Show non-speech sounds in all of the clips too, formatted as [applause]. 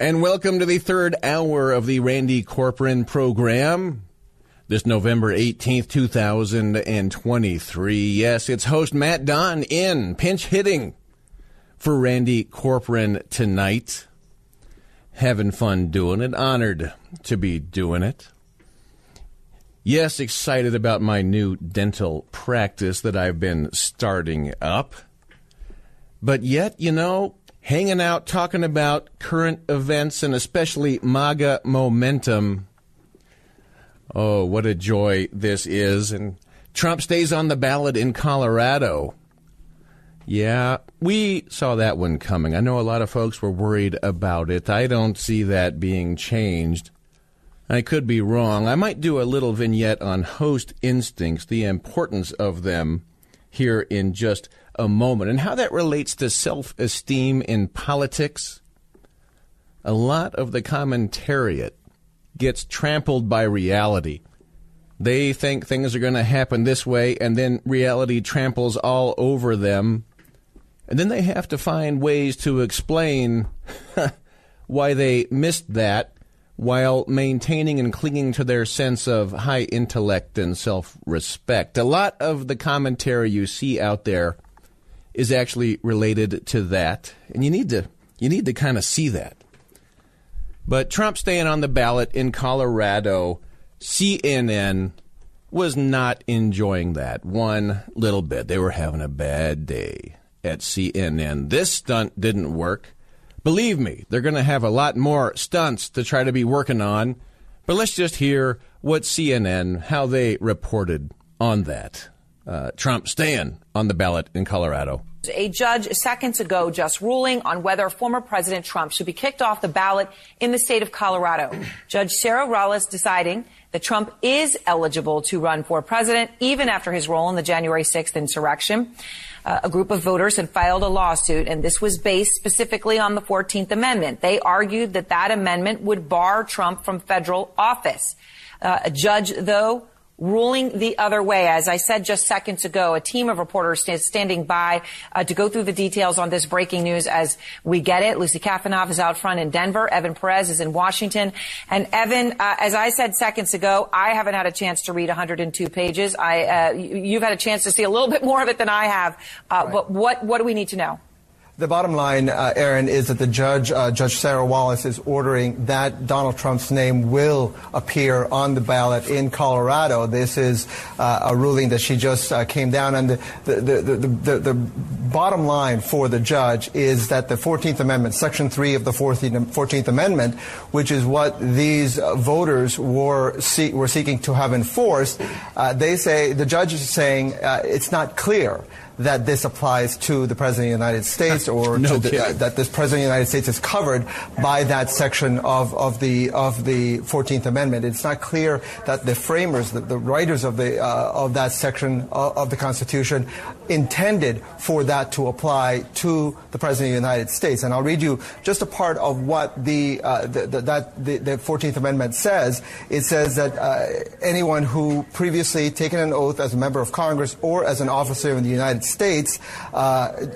And welcome to the third hour of the Randy Corporon program. This November 18th, 2023. Yes, it's host Matt Dunn in pinch hitting for Randy Corporon tonight. Having fun doing it. Honored to be doing it. Yes, excited about my new dental practice that I've been starting up. But yet, you know, hanging out talking about current events and especially MAGA momentum. Oh, what a joy this is. And Trump stays on the ballot in Colorado. Yeah, we saw that one coming. I know a lot of folks were worried about it. I don't see that being changed. I could be wrong. I might do a little vignette on host instincts, the importance of them here in just a moment, and how that relates to self esteem in politics. A lot of the commentariat gets trampled by reality. They think things are going to happen this way, and then reality tramples all over them. And then they have to find ways to explain [laughs] why they missed that while maintaining and clinging to their sense of high intellect and self respect. A lot of the commentary you see out there is actually related to that, and you need to you need to kind of see that. But Trump staying on the ballot in Colorado, CNN was not enjoying that one little bit. They were having a bad day at CNN. This stunt didn't work. Believe me, they're going to have a lot more stunts to try to be working on. But let's just hear what CNN, how they reported on that. Uh, Trump staying on the ballot in Colorado. A judge seconds ago just ruling on whether former President Trump should be kicked off the ballot in the state of Colorado. Judge Sarah Wallace deciding that Trump is eligible to run for president even after his role in the January 6th insurrection. Uh, a group of voters had filed a lawsuit, and this was based specifically on the 14th Amendment. They argued that that amendment would bar Trump from federal office. Uh, a judge, though, ruling the other way. As I said just seconds ago, a team of reporters is standing by uh, to go through the details on this breaking news as we get it. Lucy Kafanov is out front in Denver. Evan Perez is in Washington. And Evan, uh, as I said seconds ago, I haven't had a chance to read 102 pages. I, uh, you've had a chance to see a little bit more of it than I have. Uh, right. But what, what do we need to know? The bottom line, uh, Erin, is that the judge, uh, Judge Sarah Wallace, is ordering that Donald Trump's name will appear on the ballot in Colorado. This is uh, a ruling that she just uh, came down, and the the, the, the, bottom line for the judge is that the 14th Amendment, Section 3 of the 14th Amendment, which is what these voters were see, were seeking to have enforced, uh, they say the judge is saying uh, it's not clear that this applies to the President of the United States [laughs] or no the, uh, that this President of the United States is covered by that section of, of, the, of the 14th Amendment. It's not clear that the framers, the, the writers of, the, uh, of that section of, of the Constitution intended for that to apply to the President of the United States. And I'll read you just a part of what the, uh, the, the that, the, the, 14th Amendment says. It says that uh, anyone who previously taken an oath as a member of Congress or as an officer in the United States uh,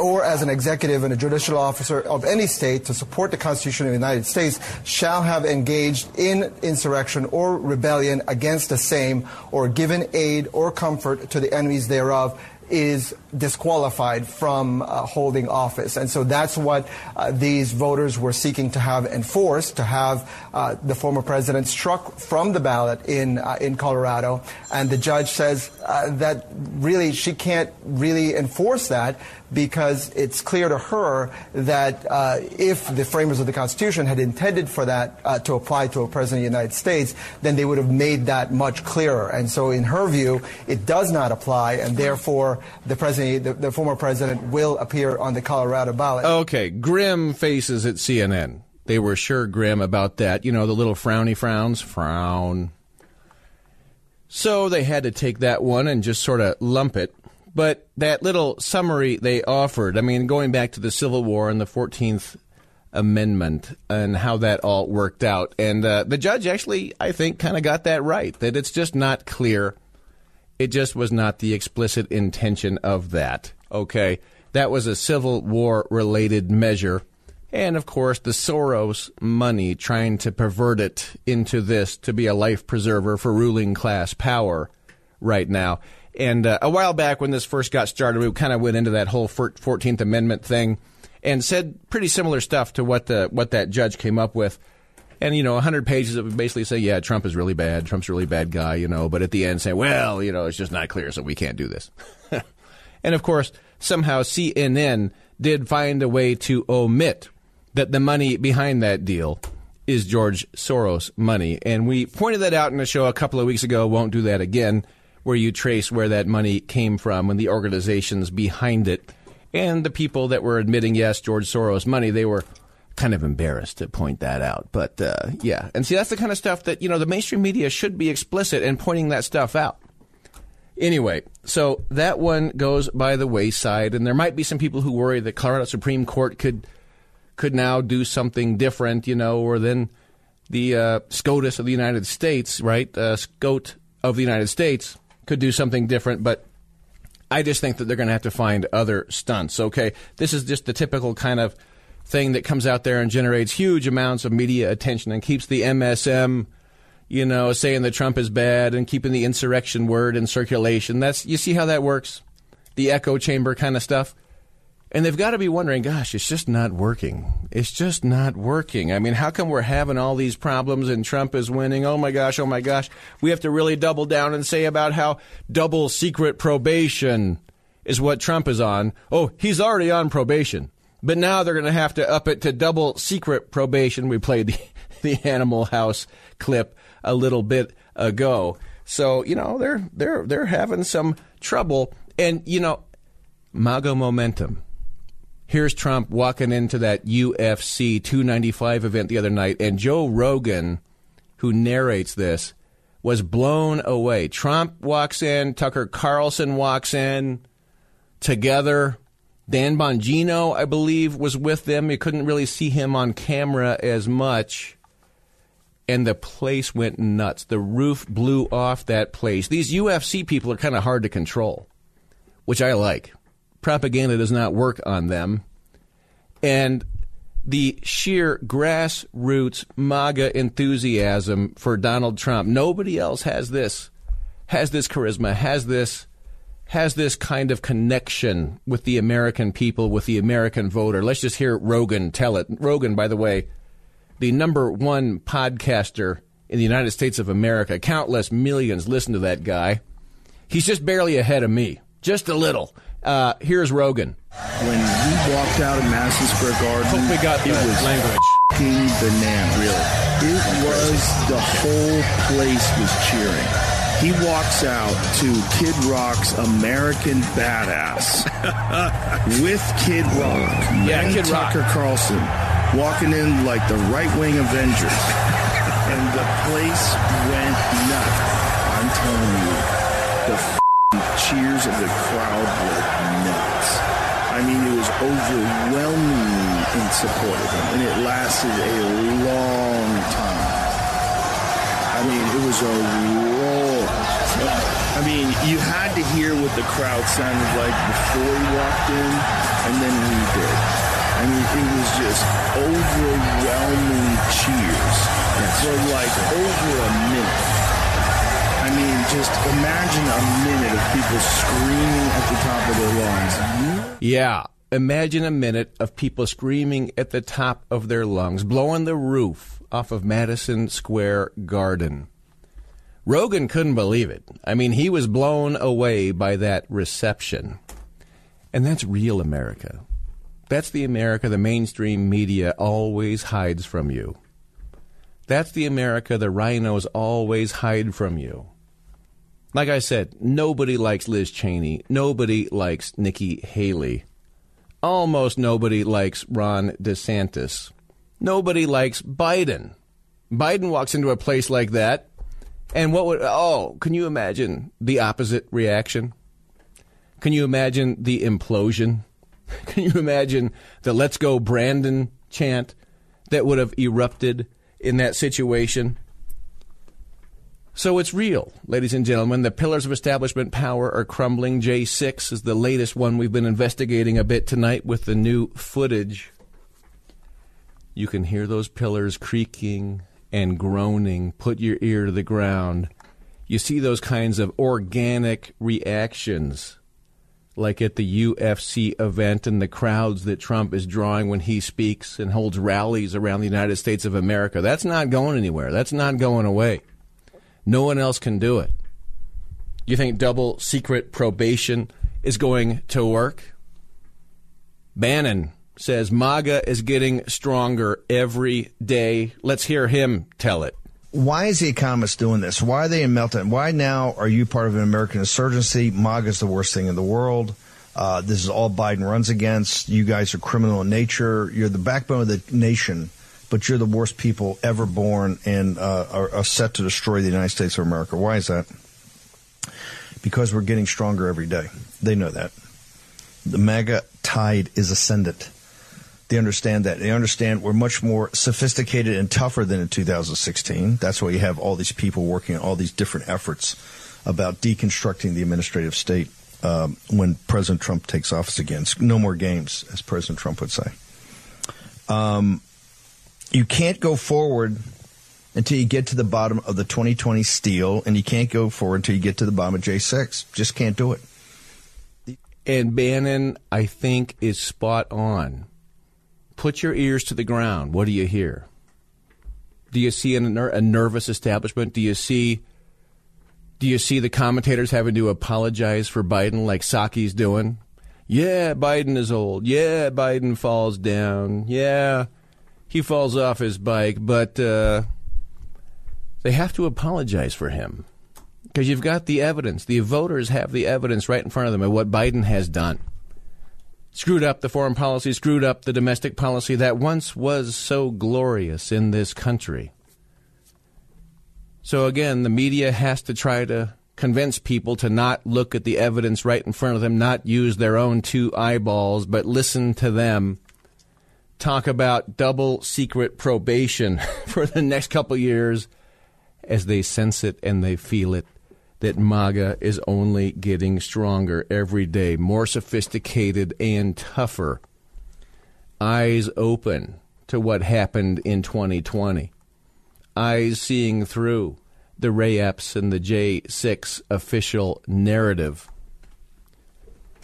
or as an executive and a judicial officer of any state to support the Constitution of the United States shall have engaged in insurrection or rebellion against the same or given aid or comfort to the enemies thereof is disqualified from uh, holding office. And so that's what uh, these voters were seeking to have enforced, to have uh, the former president struck from the ballot in, uh, in Colorado. And the judge says uh, that really she can't really enforce that because it's clear to her that uh, if the framers of the Constitution had intended for that to apply to a president of the United States, then they would have made that much clearer. And so in her view, it does not apply, and therefore the president the, the former president will appear on the Colorado ballot. Okay, grim faces at CNN. They were sure grim about that. You know, the little frowny frowns? Frown. So they had to take that one and just sort of lump it. But that little summary they offered, I mean, going back to the Civil War and the 14th Amendment and how that all worked out. And uh, the judge actually, I think, kind of got that right, that it's just not clear. It just was not the explicit intention of that. Okay. That was a Civil War related measure. And of course, the Soros money trying to pervert it into this to be a life preserver for ruling class power right now. And uh, a while back, when this first got started, we kind of went into that whole 14th Amendment thing and said pretty similar stuff to what the what that judge came up with. And you know, 100 pages of basically say, yeah, Trump is really bad. Trump's a really bad guy, you know. But at the end, say, well, you know, it's just not clear, so we can't do this. [laughs] and of course, somehow CNN did find a way to omit that the money behind that deal is George Soros money. And we pointed that out in a show a couple of weeks ago. Won't do that again, where you trace where that money came from and the organizations behind it and the people that were admitting, yes, George Soros money, they were kind of embarrassed to point that out. But uh, yeah, and see, that's the kind of stuff that, you know, the mainstream media should be explicit in pointing that stuff out. Anyway, so that one goes by the wayside, and there might be some people who worry that Colorado Supreme Court could could now do something different, you know, or then the uh, SCOTUS of the United States, right? Uh, SCOT of the United States could do something different, but I just think that they're going to have to find other stunts. Okay, this is just the typical kind of thing that comes out there and generates huge amounts of media attention and keeps the MSM, you know, saying that Trump is bad and keeping the insurrection word in circulation. That's you see how that works, the echo chamber kind of stuff. And they've got to be wondering, gosh, it's just not working. It's just not working. I mean, how come we're having all these problems and Trump is winning? Oh my gosh, oh my gosh. We have to really double down and say about how double secret probation is what Trump is on. Oh, he's already on probation. But now they're going to have to up it to double secret probation. We played the, [laughs] the Animal House clip a little bit ago. So, you know, they're they're they're having some trouble and you know, MAGA momentum here's Trump walking into that UFC 295 event the other night, and Joe Rogan, who narrates this, was blown away. Trump walks in, Tucker Carlson walks in together. Dan Bongino, I believe, was with them. You couldn't really see him on camera as much. And the place went nuts. The roof blew off that place. These UFC people are kind of hard to control, which I like propaganda does not work on them. And the sheer grassroots MAGA enthusiasm for Donald Trump. Nobody else has this, has this charisma, has this, has this kind of connection with the American people, with the American voter. Let's just hear Rogan tell it. Rogan, by the way, the number one podcaster in the United States of America. Countless millions listen to that guy. He's just barely ahead of me, just a little. Uh, here's Rogan. When we walked out of Madison Square Garden, Hope we got it was language. fucking banana. Really, it was the whole place was cheering. He walks out to Kid Rock's American Badass [laughs] with Kid Rock. Yeah, and Kid Rock. Tucker Carlson walking in like the right wing Avengers, [laughs] and the place went nuts. I'm telling you, the f***ing cheers of the crowd were nuts. I mean, it was overwhelmingly in support of him, and it lasted a long time. I mean, it was a roar. I mean, you had to hear what the crowd sounded like before he walked in, and then he did. I mean, it was just overwhelming cheers for like over a minute. I mean, just imagine a minute of people screaming at the top of their lungs. Yeah. Imagine a minute of people screaming at the top of their lungs, blowing the roof off of Madison Square Garden. Rogan couldn't believe it. I mean, he was blown away by that reception. And that's real America. That's the America the mainstream media always hides from you. That's the America the rhinos always hide from you. Like I said, nobody likes Liz Cheney. Nobody likes Nikki Haley. Almost nobody likes Ron DeSantis. Nobody likes Biden. Biden walks into a place like that, and what would, oh, can you imagine the opposite reaction? Can you imagine the implosion? [laughs] Can you imagine the let's go Brandon chant that would have erupted in that situation? So it's real, ladies and gentlemen. The pillars of establishment power are crumbling. J6 is the latest one we've been investigating a bit tonight with the new footage. You can hear those pillars creaking and groaning. Put your ear to the ground. You see those kinds of organic reactions like at the UFC event and the crowds that Trump is drawing when he speaks and holds rallies around the United States of America. That's not going anywhere. That's not going away. No one else can do it. You think double secret probation is going to work? Bannon says MAGA is getting stronger every day. Let's hear him tell it. Why is the economist doing this? Why are they in meltdown? Why now are you part of an American insurgency? MAGA is the worst thing in the world. Uh, this is all Biden runs against. You guys are criminal in nature. You're the backbone of the nation, but you're the worst people ever born and uh, are, are set to destroy the United States of America. Why is that? Because we're getting stronger every day. They know that. The MAGA tide is ascendant. They understand that. They understand we're much more sophisticated and tougher than in 2016. That's why you have all these people working on all these different efforts about deconstructing the administrative state um, when President Trump takes office again. No more games, as President Trump would say. Um, you can't go forward until you get to the bottom of the 2020 steal, and you can't go forward until you get to the bottom of J6. Just can't do it. And Bannon, I think, is spot on put your ears to the ground. What do you hear? Do you see a, a nervous establishment? Do you see do you see the commentators having to apologize for Biden like Psaki's doing? Yeah, Biden is old. Yeah, Biden falls down. Yeah, he falls off his bike, but uh, they have to apologize for him because you've got the evidence. The voters have the evidence right in front of them of what Biden has done screwed up the foreign policy, screwed up the domestic policy that once was so glorious in this country. So again, the media has to try to convince people to not look at the evidence right in front of them, not use their own two eyeballs, but listen to them talk about double secret probation [laughs] for the next couple years as they sense it and they feel it that MAGA is only getting stronger every day, more sophisticated and tougher. Eyes open to what happened in 2020. Eyes seeing through the Ray Epps and the J6 official narrative.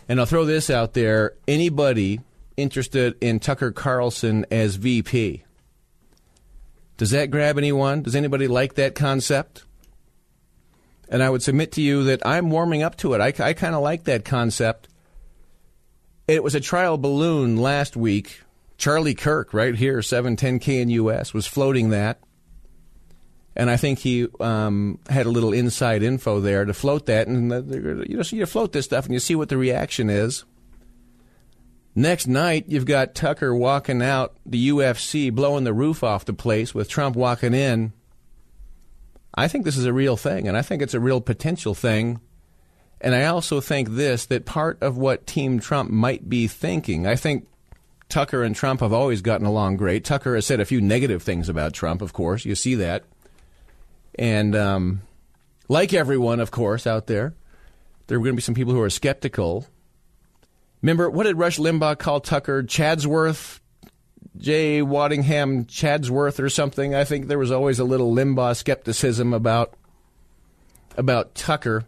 And I'll throw this out there anybody interested in Tucker Carlson as VP. Does that grab anyone? Does anybody like that concept? And I would submit to you that I'm warming up to it. I, I kind of like that concept. It was a trial balloon last week. Charlie Kirk, right here, 710 KNUS, was floating that. And I think he um, had a little inside info there to float that. And you know, so you float this stuff and you see what the reaction is. Next night, you've got Tucker walking out the UFC, blowing the roof off the place with Trump walking in I think this is a real thing, and I think it's a real potential thing. And I also think this that part of what Team Trump might be thinking, I think Tucker and Trump have always gotten along great. Tucker has said a few negative things about Trump, of course. You see that. And um, like everyone, of course, out there, there are going to be some people who are skeptical. Remember, what did Rush Limbaugh call Tucker? Chadsworth, J. Waddingham Chadsworth or something. I think there was always a little Limbaugh skepticism about about Tucker.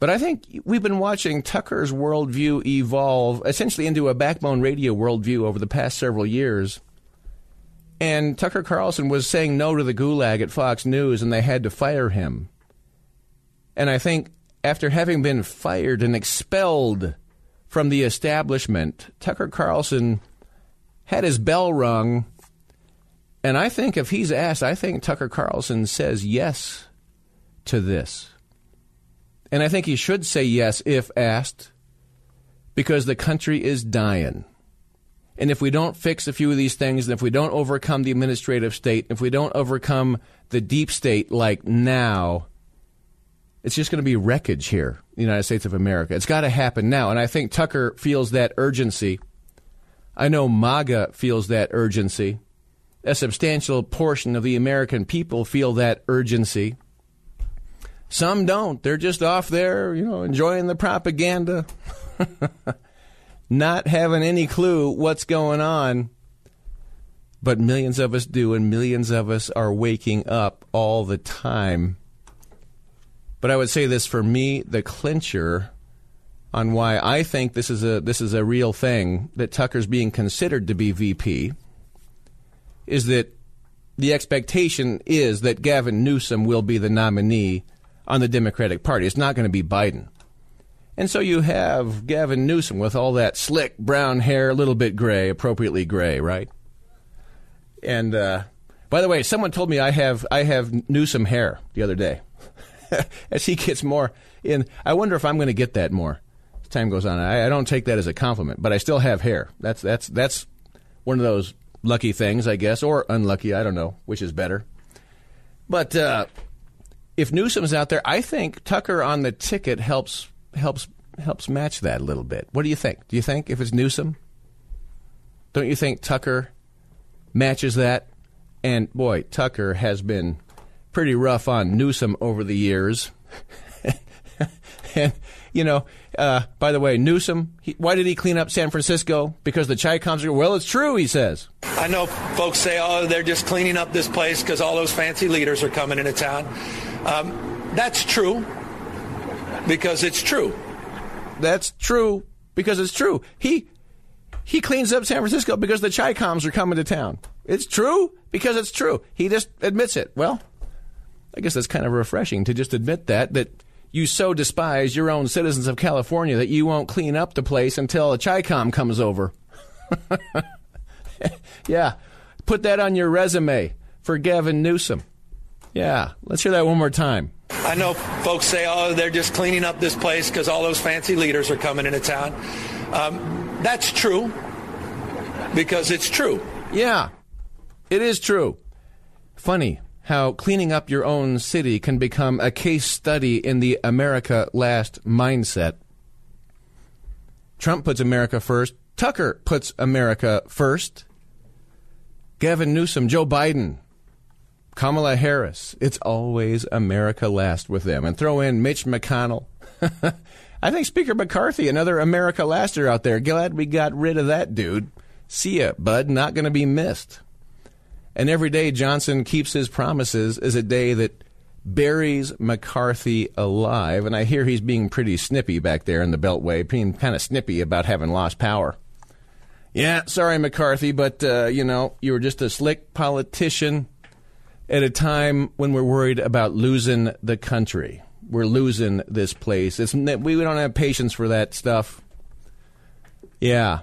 But I think we've been watching Tucker's worldview evolve essentially into a backbone radio worldview over the past several years. And Tucker Carlson was saying no to the gulag at Fox News, and they had to fire him. And I think after having been fired and expelled from the establishment, Tucker Carlson had his bell rung. And I think if he's asked, I think Tucker Carlson says yes to this. And I think he should say yes if asked because the country is dying. And if we don't fix a few of these things, and if we don't overcome the administrative state, if we don't overcome the deep state like now, it's just going to be wreckage here, the United States of America. It's got to happen now. And I think Tucker feels that urgency. I know MAGA feels that urgency. A substantial portion of the American people feel that urgency. Some don't. They're just off there, you know, enjoying the propaganda. [laughs] not having any clue what's going on. But millions of us do, and millions of us are waking up all the time. But I would say this for me, the clincher on why I think this is a this is a real thing that Tucker's being considered to be VP is that the expectation is that Gavin Newsom will be the nominee on the Democratic Party. It's not going to be Biden. And so you have Gavin Newsom with all that slick brown hair, a little bit gray, appropriately gray, right? And uh, by the way, someone told me I have I have Newsom hair the other day. [laughs] as he gets more in, I wonder if I'm going to get that more as time goes on. I, I don't take that as a compliment, but I still have hair. That's that's that's one of those lucky things, I guess, or unlucky. I don't know which is better. But uh, if Newsom's out there, I think Tucker on the ticket helps helps helps match that a little bit. What do you think? Do you think if it's Newsom, don't you think Tucker matches that? And boy, Tucker has been pretty rough on Newsom over the years. [laughs] and you know, uh, by the way, Newsom, he, why did he clean up San Francisco? Because the Chi Coms are, well, it's true, he says. I know folks say, oh, they're just cleaning up this place because all those fancy leaders are coming into town. Um, that's true because it's true. That's true because it's true. He he cleans up San Francisco because the Chi Coms are coming to town. It's true because it's true. He just admits it. Well, I guess that's kind of refreshing to just admit that that you so despise your own citizens of California that you won't clean up the place until a Chi Com comes over. [laughs] yeah, put that on your resume for Gavin Newsom. Yeah, let's hear that one more time. I know folks say, oh, they're just cleaning up this place because all those fancy leaders are coming into town. Um, that's true because it's true. Yeah, it is true. Funny how cleaning up your own city can become a case study in the America last mindset. Trump puts America first. Tucker puts America first. Gavin Newsom, Joe Biden, Kamala Harris. It's always America last with them. And throw in Mitch McConnell. [laughs] I think Speaker McCarthy, another America laster out there. Glad we got rid of that dude. See ya, bud. Not going to be missed. And every day Johnson keeps his promises is a day that buries McCarthy alive. And I hear he's being pretty snippy back there in the Beltway, being kind of snippy about having lost power. Yeah, sorry, McCarthy, but, uh, you know, you were just a slick politician at a time when we're worried about losing the country. We're losing this place. It's, we don't have patience for that stuff. Yeah,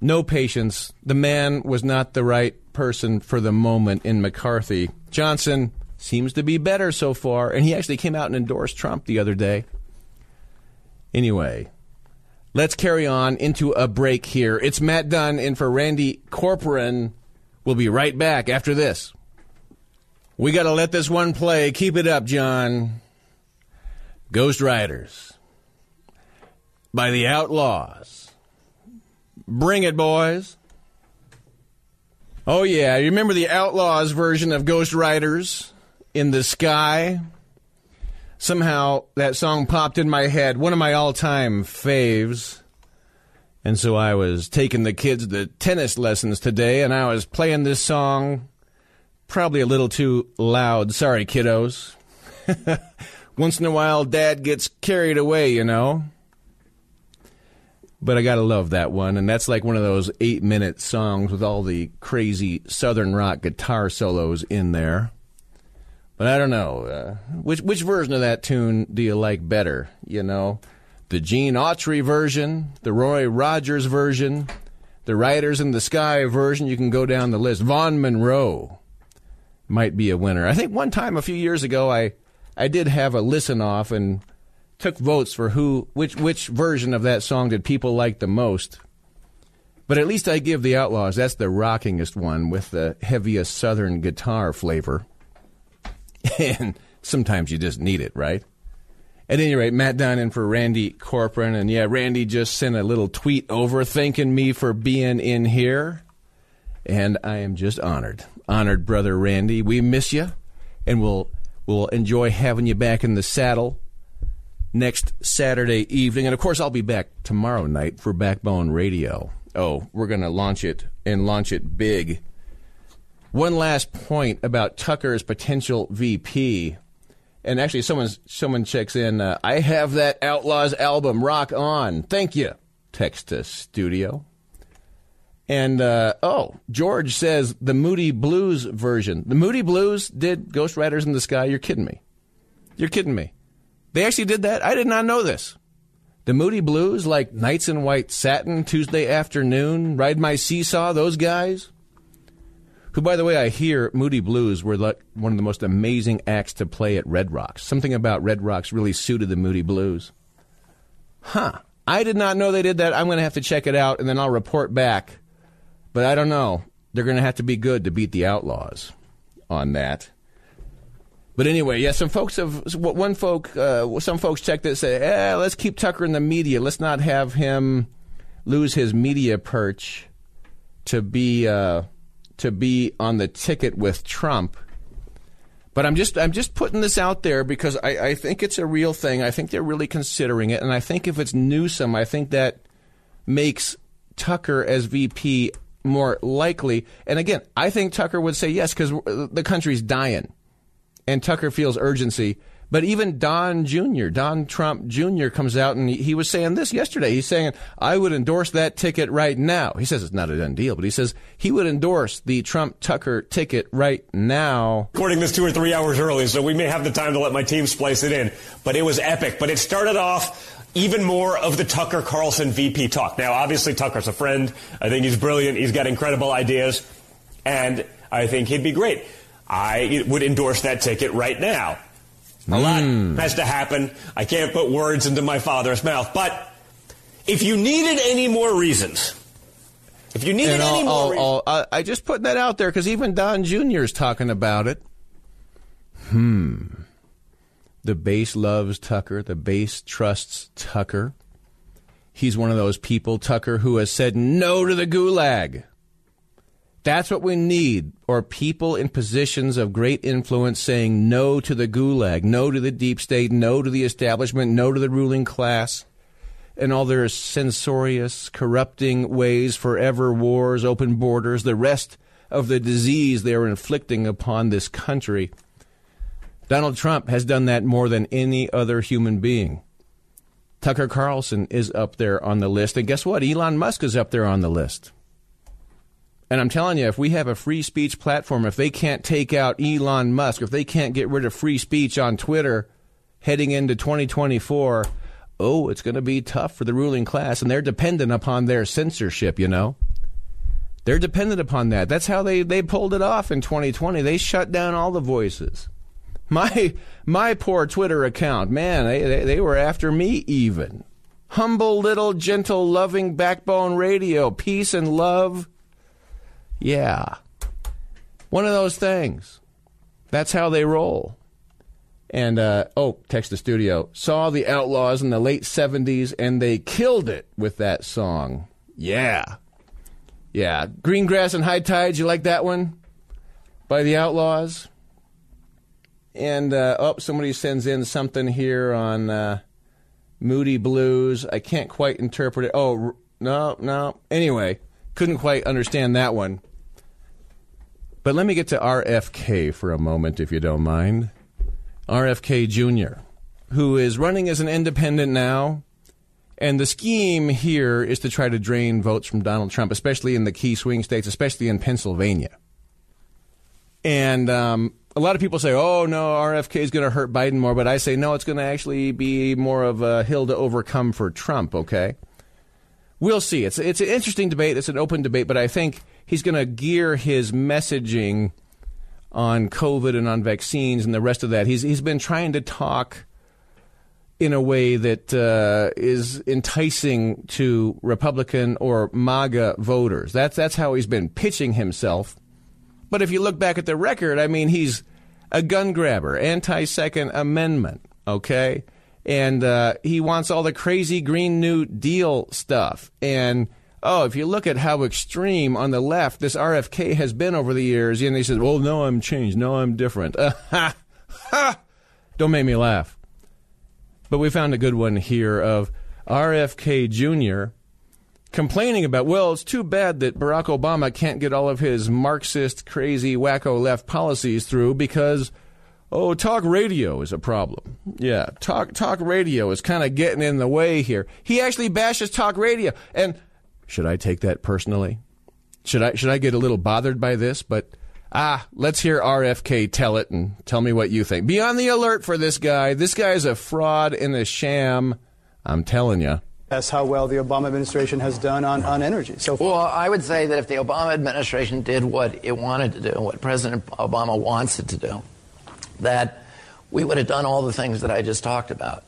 no patience. The man was not the right person for the moment in McCarthy. Johnson seems to be better so far, and he actually came out and endorsed Trump the other day. Anyway, let's carry on into a break here. It's Matt Dunn in for Randy Corporon. We'll be right back after this. We got to let this one play. Keep it up, John. Ghost Riders by the Outlaws. Bring it, boys. Oh, yeah. You remember the Outlaws version of Ghost Riders in the Sky? Somehow that song popped in my head, one of my all time faves. And so I was taking the kids to tennis lessons today, and I was playing this song probably a little too loud. Sorry, kiddos. [laughs] Once in a while, dad gets carried away, you know but I gotta love that one, and that's like one of those eight-minute songs with all the crazy southern rock guitar solos in there. But I don't know uh, which which version of that tune do you like better? You know, the Gene Autry version, the Roy Rogers version, the Riders in the Sky version. You can go down the list. Vaughn Monroe might be a winner. I think one time a few years ago, I I did have a listen off and took votes for who which which version of that song did people like the most. But at least I give the Outlaws, that's the rockingest one with the heaviest southern guitar flavor. [laughs] and sometimes you just need it, right? At any rate, Matt Dunn in for Randy Corporon. And yeah, Randy just sent a little tweet over thanking me for being in here. And I am just honored. Honored, brother Randy. We miss you. And we'll, we'll enjoy having you back in the saddle next Saturday evening. And of course, I'll be back tomorrow night for Backbone Radio oh, we're going to launch it and launch it big. One last point about Tucker's potential VP. And actually, someone someone checks in. Uh, I have that Outlaws album, Rock On. Thank you. Text to studio. And uh, oh, George says the Moody Blues version. The Moody Blues did Ghost Riders in the Sky. You're kidding me. You're kidding me. They actually did that. I did not know this. The Moody Blues, like Nights in White Satin, Tuesday Afternoon, Ride My Seesaw, those guys. Who, by the way, I hear Moody Blues were like one of the most amazing acts to play at Red Rocks. Something about Red Rocks really suited the Moody Blues. Huh. I did not know they did that. I'm going to have to check it out and then I'll report back. But I don't know. They're going to have to be good to beat the Outlaws on that. But anyway, yeah, some folks have one folk, uh, some folks checked it say, eh, let's keep Tucker in the media. Let's not have him lose his media perch to be uh, to be on the ticket with Trump. But I'm just I'm just putting this out there because I, I think it's a real thing. I think they're really considering it, and I think if it's Newsom, I think that makes Tucker as VP more likely. And again, I think Tucker would say yes because the country's dying and Tucker feels urgency. But even Don Jr., Don Trump Jr., comes out and he, was saying this yesterday. He's saying, I would endorse that ticket right now. He says it's not a done deal, but he says he would endorse the Trump Tucker ticket right now. Recording this two or three hours early, so we may have the time to let my team splice it in. But it was epic. But it started off even more of the Tucker Carlson VP talk. Now, obviously, Tucker's a friend. I think he's brilliant. He's got incredible ideas. And I think he'd be great. I would endorse that ticket right now. A lot hmm. has to happen. I can't put words into my father's mouth. But if you needed any more reasons, if you needed any more I'll, I'll, I just put that out there because even Don Jr. is talking about it. Hmm. The base loves Tucker. The base trusts Tucker. He's one of those people, Tucker, who has said no to the gulag. That's what we need, or people in positions of great influence saying no to the gulag, no to the deep state, no to the establishment, no to the ruling class, and all their censorious, corrupting ways, forever wars, open borders, the rest of the disease they are inflicting upon this country. Donald Trump has done that more than any other human being. Tucker Carlson is up there on the list, and guess what? Elon Musk is up there on the list. And I'm telling you, if we have a free speech platform, if they can't take out Elon Musk, if they can't get rid of free speech on Twitter heading into 2024, oh, it's going to be tough for the ruling class. And they're dependent upon their censorship, you know? They're dependent upon that. That's how they, they pulled it off in 2020. They shut down all the voices. My my poor Twitter account, man, they, they, they were after me even. Humble little gentle loving backbone radio, peace and love yeah. One of those things. That's how they roll. And, uh, oh, text the studio. Saw the Outlaws in the late 70s and they killed it with that song. Yeah. Yeah. Green Grass and High Tides, you like that one? By the Outlaws? And, uh, oh, somebody sends in something here on uh, Moody Blues. I can't quite interpret it. Oh, no, no. Anyway, couldn't quite understand that one. But let me get to RFK for a moment, if you don't mind. RFK Jr., who is running as an independent now. And the scheme here is to try to drain votes from Donald Trump, especially in the key swing states, especially in Pennsylvania. And um, a lot of people say, oh, no, RFK is going to hurt Biden more. But I say, no, it's going to actually be more of a hill to overcome for Trump, okay? We'll see. It's, it's an interesting debate. It's an open debate. But I think he's going to gear his messaging on COVID and on vaccines and the rest of that. He's he's been trying to talk in a way that uh, is enticing to Republican or MAGA voters. That's that's how he's been pitching himself. But if you look back at the record, I mean, he's a gun grabber, anti Second Amendment, okay, and uh, he wants all the crazy Green New Deal stuff. And oh, if you look at how extreme on the left this RFK has been over the years, and he says, "Well, no, I'm changed. No, I'm different." [laughs] Don't make me laugh. But we found a good one here of RFK Jr. complaining about, well, it's too bad that Barack Obama can't get all of his Marxist, crazy, wacko left policies through because, oh, talk radio is a problem. Yeah, talk, talk radio is kind of getting in the way here. He actually bashes talk radio. And should I take that personally? Should I, should I get a little bothered by this? But Ah, let's hear RFK tell it and tell me what you think. Be on the alert for this guy. This guy is a fraud and a sham. I'm telling you. That's how well the Obama administration has done on, on energy. So, well, I would say that if the Obama administration did what it wanted to do, what President Obama wants it to do, that we would have done all the things that I just talked about.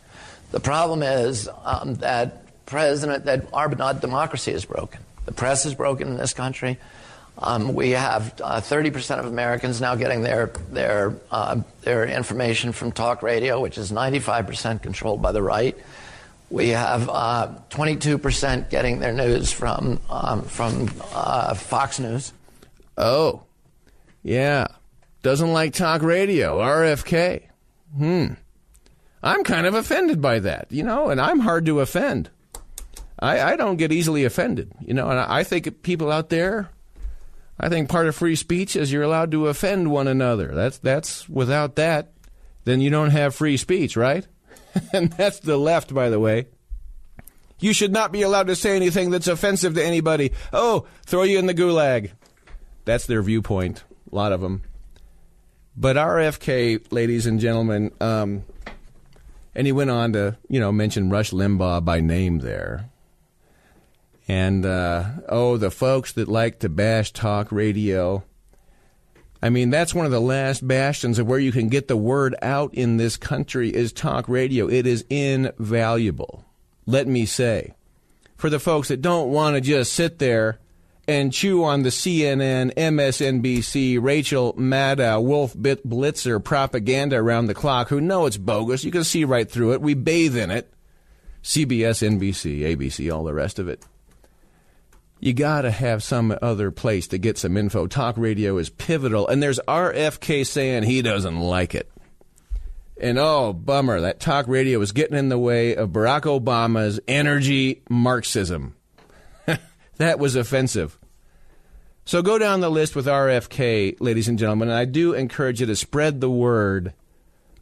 The problem is um, that president that our democracy is broken. The press is broken in this country. Um, we have uh, 30% of Americans now getting their their uh, their information from talk radio, which is 95% controlled by the right. We have uh, 22% getting their news from um, from uh, Fox News. Oh, yeah, doesn't like talk radio. RFK. Hmm. I'm kind of offended by that, you know, and I'm hard to offend. I, I don't get easily offended, you know, and I think people out there I think part of free speech is you're allowed to offend one another. That's that's without that, then you don't have free speech, right? [laughs] and that's the left, by the way. You should not be allowed to say anything that's offensive to anybody. Oh, throw you in the gulag. That's their viewpoint. A lot of them. But RFK, ladies and gentlemen, um, and he went on to, you know, mention Rush Limbaugh by name there. And uh, oh, the folks that like to bash talk radio. I mean, that's one of the last bastions of where you can get the word out in this country is talk radio. It is invaluable. Let me say, for the folks that don't want to just sit there and chew on the CNN, MSNBC, Rachel Maddow, Wolf Bit Blitzer propaganda around the clock, who know it's bogus. You can see right through it. We bathe in it. CBS, NBC, ABC, all the rest of it you got to have some other place to get some info. Talk radio is pivotal. And there's RFK saying he doesn't like it. And oh, bummer, that talk radio is getting in the way of Barack Obama's energy Marxism. [laughs] that was offensive. So go down the list with RFK, ladies and gentlemen, and I do encourage you to spread the word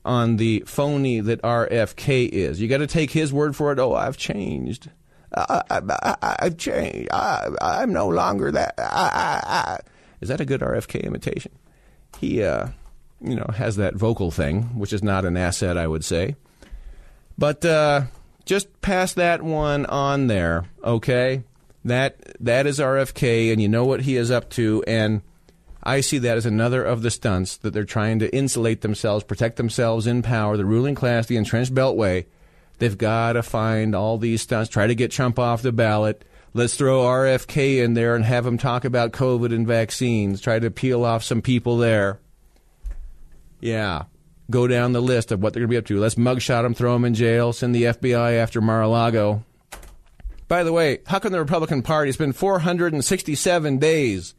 on the phony that RFK is. You got to take his word for it. Oh, I've changed. I, have changed. I, am no longer that. I, Is that a good RFK imitation? He, uh, you know, has that vocal thing, which is not an asset, I would say. But uh, just pass that one on there, okay? That that is RFK, and you know what he is up to, and I see that as another of the stunts that they're trying to insulate themselves, protect themselves in power, the ruling class, the entrenched beltway They've got to find all these stunts, try to get Trump off the ballot. Let's throw RFK in there and have him talk about COVID and vaccines, try to peel off some people there. Yeah. Go down the list of what they're going to be up to. Let's mugshot them, throw them in jail, send the FBI after Mar a Lago. By the way, how come the Republican Party? It's been 467 days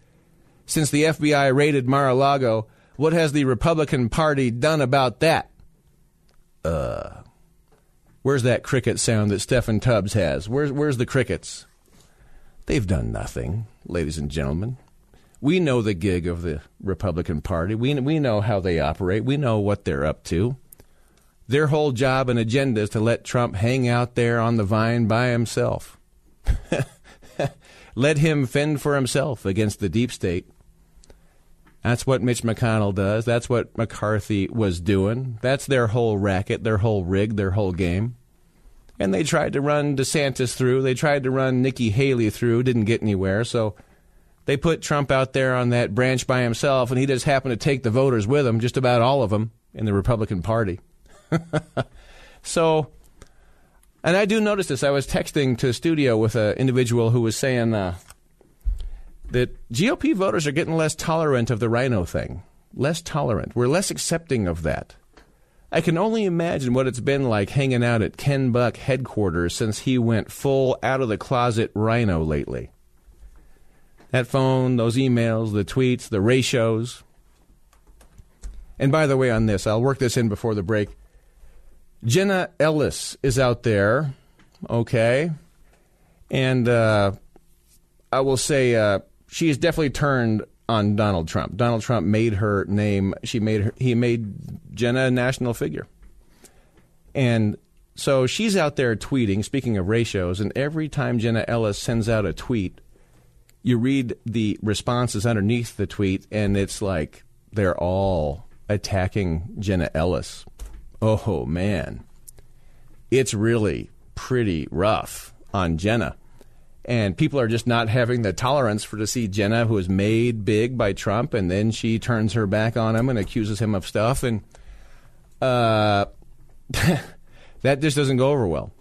since the FBI raided Mar a Lago. What has the Republican Party done about that? Uh, Where's that cricket sound that Stephen Tubbs has? Where's, where's the crickets? They've done nothing, ladies and gentlemen. We know the gig of the Republican Party. We, we know how they operate. We know what they're up to. Their whole job and agenda is to let Trump hang out there on the vine by himself. [laughs] let him fend for himself against the deep state. That's what Mitch McConnell does. That's what McCarthy was doing. That's their whole racket, their whole rig, their whole game. And they tried to run DeSantis through. They tried to run Nikki Haley through. Didn't get anywhere. So they put Trump out there on that branch by himself, and he just happened to take the voters with him, just about all of them in the Republican Party. [laughs] so And I do notice this. I was texting to the studio with an individual who was saying uh, that GOP voters are getting less tolerant of the rhino thing. Less tolerant. We're less accepting of that. I can only imagine what it's been like hanging out at Ken Buck headquarters since he went full out of the closet rhino lately. That phone, those emails, the tweets, the ratios. And by the way, on this, I'll work this in before the break. Jenna Ellis is out there, okay? And uh, I will say uh, she has definitely turned on Donald Trump. Donald Trump made her name. She made her. He made Jenna a national figure, and so she's out there tweeting. Speaking of ratios, and every time Jenna Ellis sends out a tweet, you read the responses underneath the tweet, and it's like they're all attacking Jenna Ellis. Oh man, it's really pretty rough on Jenna and people are just not having the tolerance for to see Jenna, who was made big by Trump, and then she turns her back on him and accuses him of stuff, and uh, [laughs] that just doesn't go over well.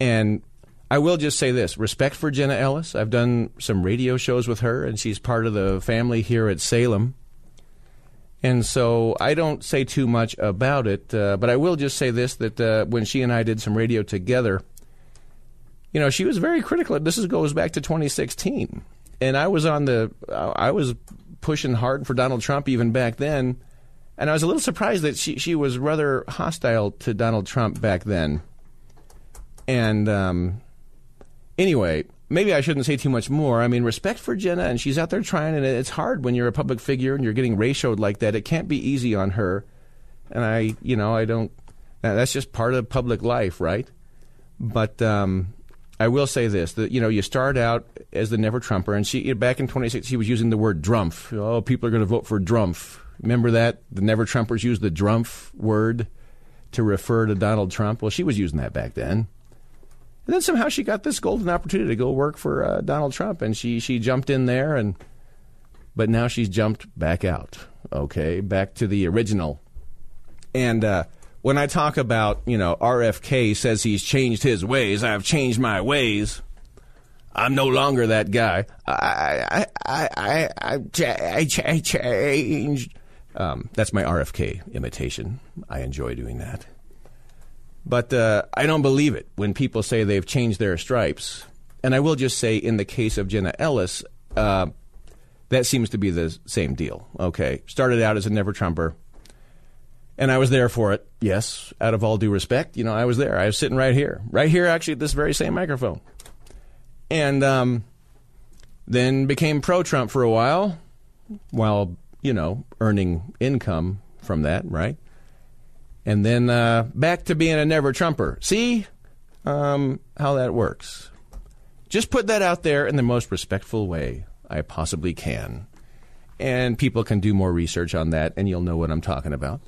And I will just say this: respect for Jenna Ellis. I've done some radio shows with her, and she's part of the family here at Salem. And so I don't say too much about it, uh, but I will just say this: that uh, when she and I did some radio together you know, she was very critical. This goes back to 2016, and I was on the, I was pushing hard for Donald Trump even back then, and I was a little surprised that she she was rather hostile to Donald Trump back then. And um, anyway, maybe I shouldn't say too much more. I mean, respect for Jenna, and she's out there trying, and it's hard when you're a public figure and you're getting ratioed like that. It can't be easy on her, and I, you know, I don't. That's just part of public life, right? But um, I will say this: that you know, you start out as the Never Trumper, and she back in 26, he was using the word "drumpf." Oh, people are going to vote for "drumpf." Remember that the Never Trumpers used the "drumpf" word to refer to Donald Trump. Well, she was using that back then. And then somehow she got this golden opportunity to go work for uh, Donald Trump, and she she jumped in there, and but now she's jumped back out. Okay, back to the original, and. Uh, when I talk about, you know, RFK says he's changed his ways, I've changed my ways. I'm no longer that guy. I, I, I, I, I, I changed. Um, that's my RFK imitation. I enjoy doing that. But uh, I don't believe it when people say they've changed their stripes. And I will just say, in the case of Jenna Ellis, uh, that seems to be the same deal. Okay, started out as a never Trumper, and I was there for it. Yes, out of all due respect, you know, I was there. I was sitting right here, right here, actually, at this very same microphone, and um, then became pro-Trump for a while, while you know earning income from that, right? And then uh, back to being a never Trumper. See um, how that works. Just put that out there in the most respectful way I possibly can. And people can do more research on that, and you'll know what I'm talking about.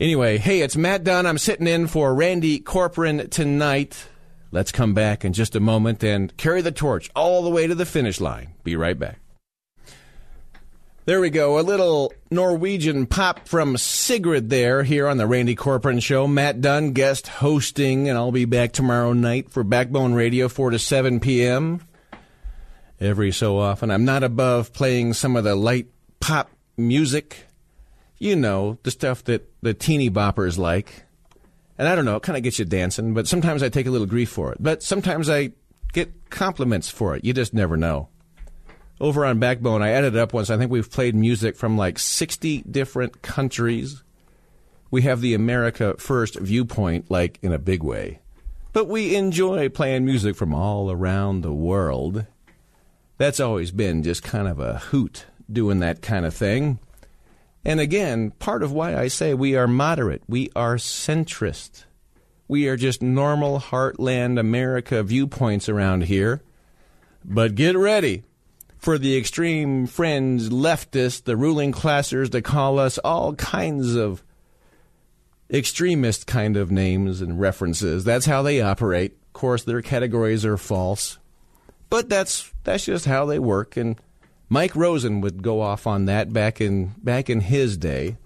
Anyway, hey, it's Matt Dunn. I'm sitting in for Randy Corporon tonight. Let's come back in just a moment and carry the torch all the way to the finish line. Be right back. There we go. A little Norwegian pop from Sigrid there here on the Randy Corporon Show. Matt Dunn, guest hosting, and I'll be back tomorrow night for Backbone Radio, 4 to 7 p.m. Every so often. I'm not above playing some of the light pop music you know, the stuff that the teeny boppers like. And I don't know, it kind of gets you dancing, but sometimes I take a little grief for it. But sometimes I get compliments for it. You just never know. Over on Backbone, I added up once. I think we've played music from like 60 different countries. We have the America First viewpoint, like in a big way. But we enjoy playing music from all around the world. That's always been just kind of a hoot doing that kind of thing. And again, part of why I say we are moderate, we are centrist. We are just normal heartland America viewpoints around here. But get ready for the extreme fringe leftists, the ruling classers to call us all kinds of extremist kind of names and references. That's how they operate. Of course, their categories are false. But that's that's just how they work and Mike Rosen would go off on that back in back in his day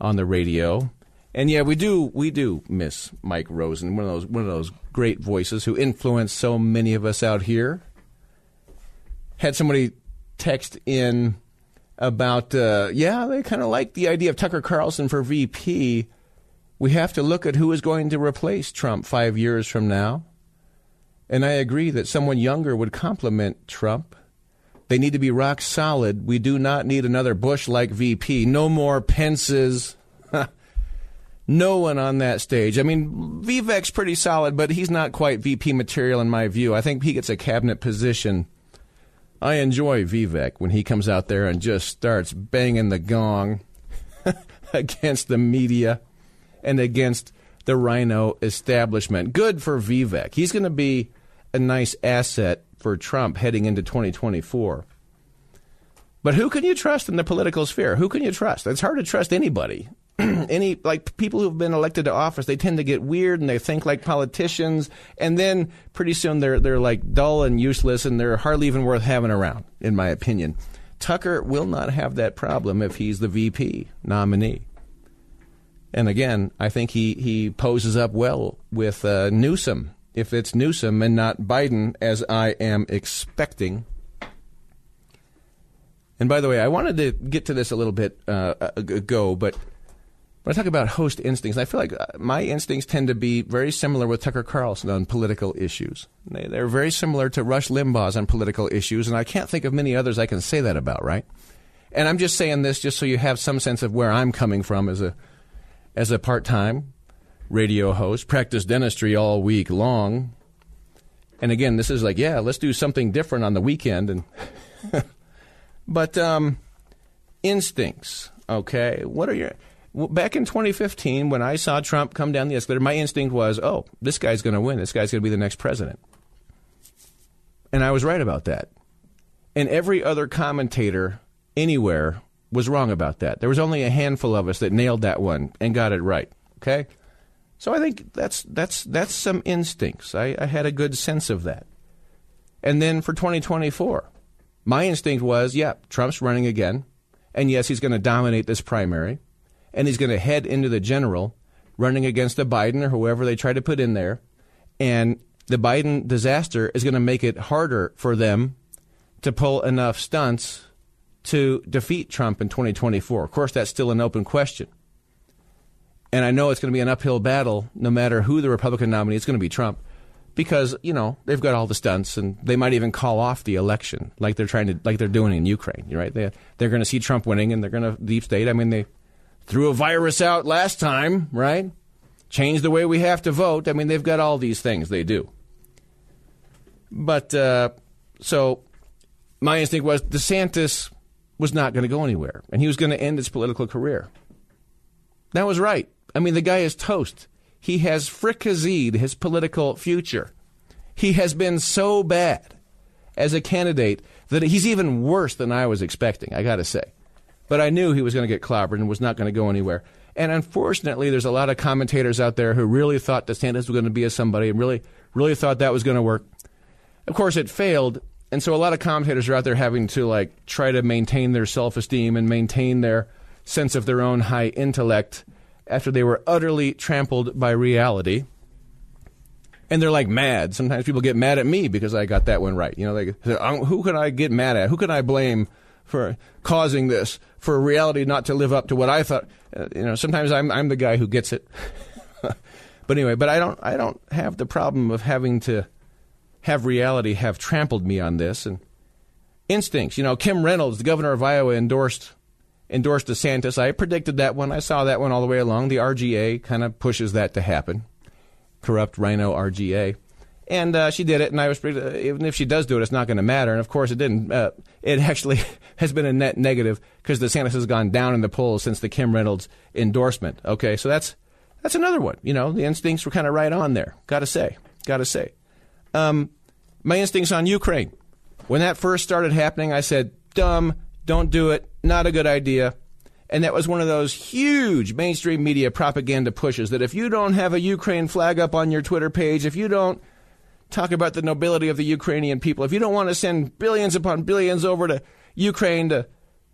on the radio, And yeah, we do we do miss Mike Rosen, one of those one of those great voices who influenced so many of us out here. Had somebody text in about uh, yeah, they kind of like the idea of Tucker Carlson for VP. We have to look at who is going to replace Trump five years from now. And I agree that someone younger would complement Trump. They need to be rock solid. We do not need another Bush like VP. No more Pence's. [laughs] no one on that stage. I mean, Vivek's pretty solid, but he's not quite VP material in my view. I think he gets a cabinet position. I enjoy Vivek when he comes out there and just starts banging the gong [laughs] against the media and against the Rhino establishment. Good for Vivek. He's going to be a nice asset for Trump heading into 2024. But who can you trust in the political sphere? Who can you trust? It's hard to trust anybody. [clears throat] Any like people who've been elected to office, they tend to get weird and they think like politicians, and then pretty soon they're they're like dull and useless, and they're hardly even worth having around, in my opinion. Tucker will not have that problem if he's the VP nominee. And again, I think he, he poses up well with uh, Newsom. If it's Newsom and not Biden, as I am expecting. And by the way, I wanted to get to this a little bit uh, ago, but when I talk about host instincts, I feel like uh, my instincts tend to be very similar with Tucker Carlson on political issues. They, they're very similar to Rush Limbaugh's on political issues, and I can't think of many others I can say that about, right? And I'm just saying this just so you have some sense of where I'm coming from as a as a part-time radio host, practice dentistry all week long. And again, this is like, yeah, let's do something different on the weekend and [laughs] but um, instincts, okay? What are your back in 2015 when I saw Trump come down the escalator, my instinct was, "Oh, this guy's going to win. This guy's going to be the next president." And I was right about that. And every other commentator anywhere was wrong about that. There was only a handful of us that nailed that one and got it right. Okay? So I think that's that's that's some instincts. I, I had a good sense of that. And then for 2024, my instinct was, yeah, Trump's running again, and yes, he's going to dominate this primary, and he's going to head into the general, running against a Biden or whoever they try to put in there, and the Biden disaster is going to make it harder for them to pull enough stunts to defeat Trump in 2024. Of course, that's still an open question. And I know it's going to be an uphill battle no matter who the Republican nominee is going to be Trump because, you know, they've got all the stunts and they might even call off the election like they're trying to like they're doing in Ukraine, right? They they're going to see Trump winning and they're going to deep state. I mean, they threw a virus out last time, right? Change the way we have to vote. I mean, they've got all these things they do. But uh, so my instinct was DeSantis was not going to go anywhere, and he was going to end his political career. That was right. I mean, the guy is toast. He has fricasseed his political future. He has been so bad as a candidate that he's even worse than I was expecting, I got to say. But I knew he was going to get clobbered and was not going to go anywhere. And unfortunately, there's a lot of commentators out there who really thought DeSantis was going to be a somebody and really, really thought that was going to work. Of course, it failed, and so a lot of commentators are out there having to like try to maintain their self-esteem and maintain their sense of their own high intellect after they were utterly trampled by reality. And they're like mad. Sometimes people get mad at me because I got that one right. You know, like who can I get mad at? Who can I blame for causing this? For reality not to live up to what I thought. Uh, you know, sometimes I'm I'm the guy who gets it. [laughs] but anyway, but I don't I don't have the problem of having to have reality have trampled me on this and instincts. You know, Kim Reynolds, the governor of Iowa, endorsed endorsed DeSantis. I predicted that one. I saw that one all the way along. The RGA kind of pushes that to happen. Corrupt Rhino RGA. And uh, she did it, and I was pretty, uh, even if she does do it, it's not going to matter. And of course, it didn't. Uh, it [laughs] actually has been a net negative because the DeSantis has gone down in the polls since the Kim Reynolds endorsement. Okay, so that's that's another one. You know, the instincts were kind of right on there. Got to say, got to say. Um, my instincts on Ukraine. When that first started happening, I said, dumb, don't do it, not a good idea. And that was one of those huge mainstream media propaganda pushes that if you don't have a Ukraine flag up on your Twitter page, if you don't talk about the nobility of the Ukrainian people, if you don't want to send billions upon billions over to Ukraine to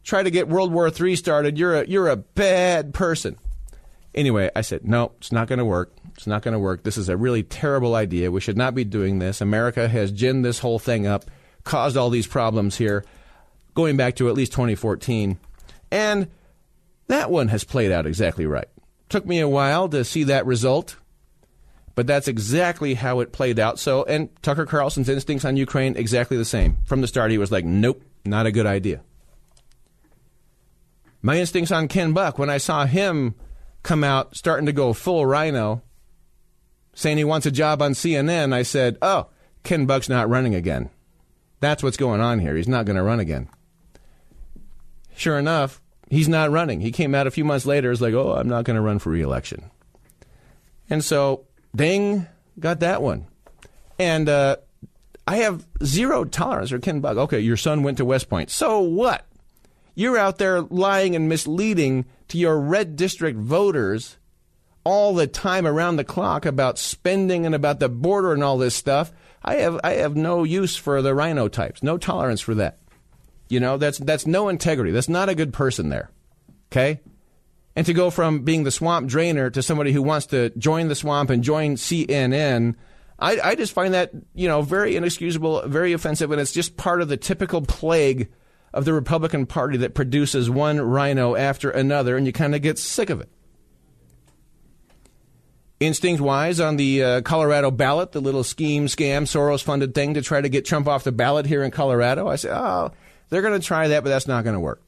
try to get World War III started, you're a, you're a bad person. Anyway, I said, no, it's not going to work. It's not going to work. This is a really terrible idea. We should not be doing this. America has ginned this whole thing up, caused all these problems here, going back to at least 2014. And that one has played out exactly right. Took me a while to see that result, but that's exactly how it played out. So, and Tucker Carlson's instincts on Ukraine, exactly the same. From the start, he was like, nope, not a good idea. My instincts on Ken Buck, when I saw him come out starting to go full rhino, saying he wants a job on CNN, I said, oh, Ken Buck's not running again. That's what's going on here. He's not going to run again. Sure enough, he's not running. He came out a few months later, is like, oh, I'm not going to run for reelection. And so, ding, got that one. And uh, I have zero tolerance for Ken Buck. Okay, your son went to West Point. So what? You're out there lying and misleading to your red district voters all the time around the clock about spending and about the border and all this stuff. I have I have no use for the rhino types. No tolerance for that. You know, that's that's no integrity. That's not a good person there. Okay? And to go from being the swamp drainer to somebody who wants to join the swamp and join CNN, I, I just find that, you know, very inexcusable, very offensive, and it's just part of the typical plague of the Republican Party that produces one rhino after another, and you kind of get sick of it. Instinct wise, on the uh, Colorado ballot, the little scheme, scam, Soros funded thing to try to get Trump off the ballot here in Colorado, I say, oh, they're going to try that, but that's not going to work.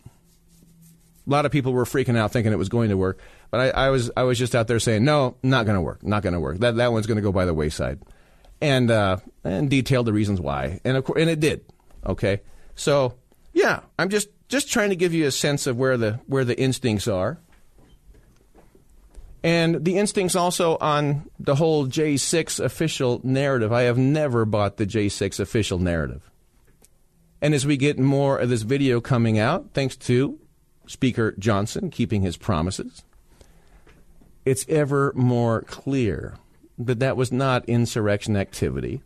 A lot of people were freaking out thinking it was going to work, but I, I was I was just out there saying, no, not going to work, not going to work. That that one's going to go by the wayside, and uh, and detailed the reasons why, and of course, and it did. Okay, so yeah, I'm just just trying to give you a sense of where the where the instincts are. And the instincts also on the whole J6 official narrative. I have never bought the J6 official narrative. And as we get more of this video coming out, thanks to Speaker Johnson keeping his promises, it's ever more clear that that was not insurrection activity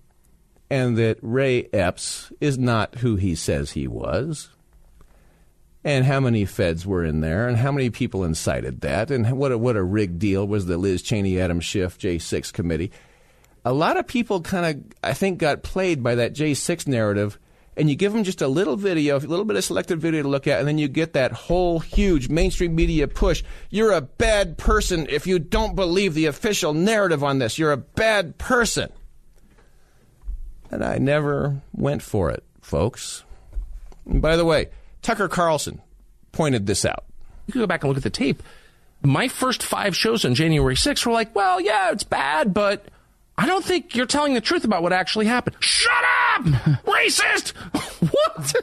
and that Ray Epps is not who he says he was, and how many feds were in there, and how many people incited that, and what a, what a rigged deal was the Liz Cheney, Adam Schiff, J6 committee. A lot of people kind of, I think, got played by that J6 narrative, and you give them just a little video, a little bit of selected video to look at, and then you get that whole huge mainstream media push. You're a bad person if you don't believe the official narrative on this. You're a bad person. And I never went for it, folks. And by the way, Tucker Carlson pointed this out. You can go back and look at the tape. My first five shows on January 6th were like, well, yeah, it's bad, but I don't think you're telling the truth about what actually happened. Shut up! Racist! [laughs] what?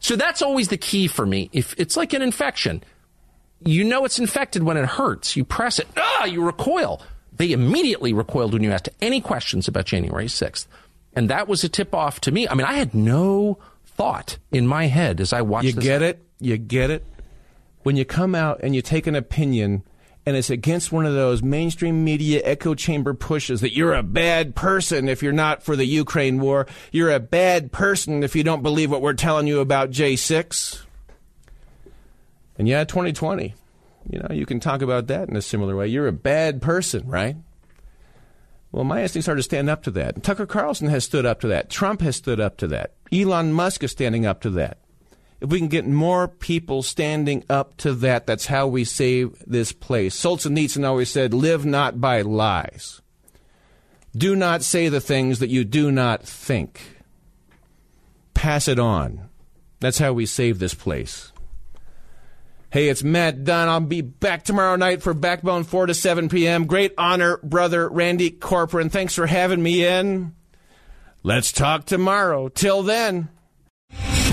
So that's always the key for me. If it's like an infection, you know it's infected when it hurts. You press it, ah, you recoil. They immediately recoiled when you asked any questions about January 6th. And that was a tip off to me. I mean, I had no thought in my head as I watched You get it? You get it? When you come out and you take an opinion and it's against one of those mainstream media echo chamber pushes that you're a bad person if you're not for the Ukraine war, you're a bad person if you don't believe what we're telling you about J6. And yeah, 2020, you know, you can talk about that in a similar way. You're a bad person, right? Well, my instincts are to stand up to that. Tucker Carlson has stood up to that. Trump has stood up to that. Elon Musk is standing up to that. If we can get more people standing up to that, that's how we save this place. Solzhenitsyn always said, live not by lies. Do not say the things that you do not think. Pass it on. That's how we save this place. Hey, it's Matt Dunn. I'll be back tomorrow night for Backbone 4 to 7 p.m. Great honor, brother Randy Corporon. Thanks for having me in. Let's talk tomorrow. Till then.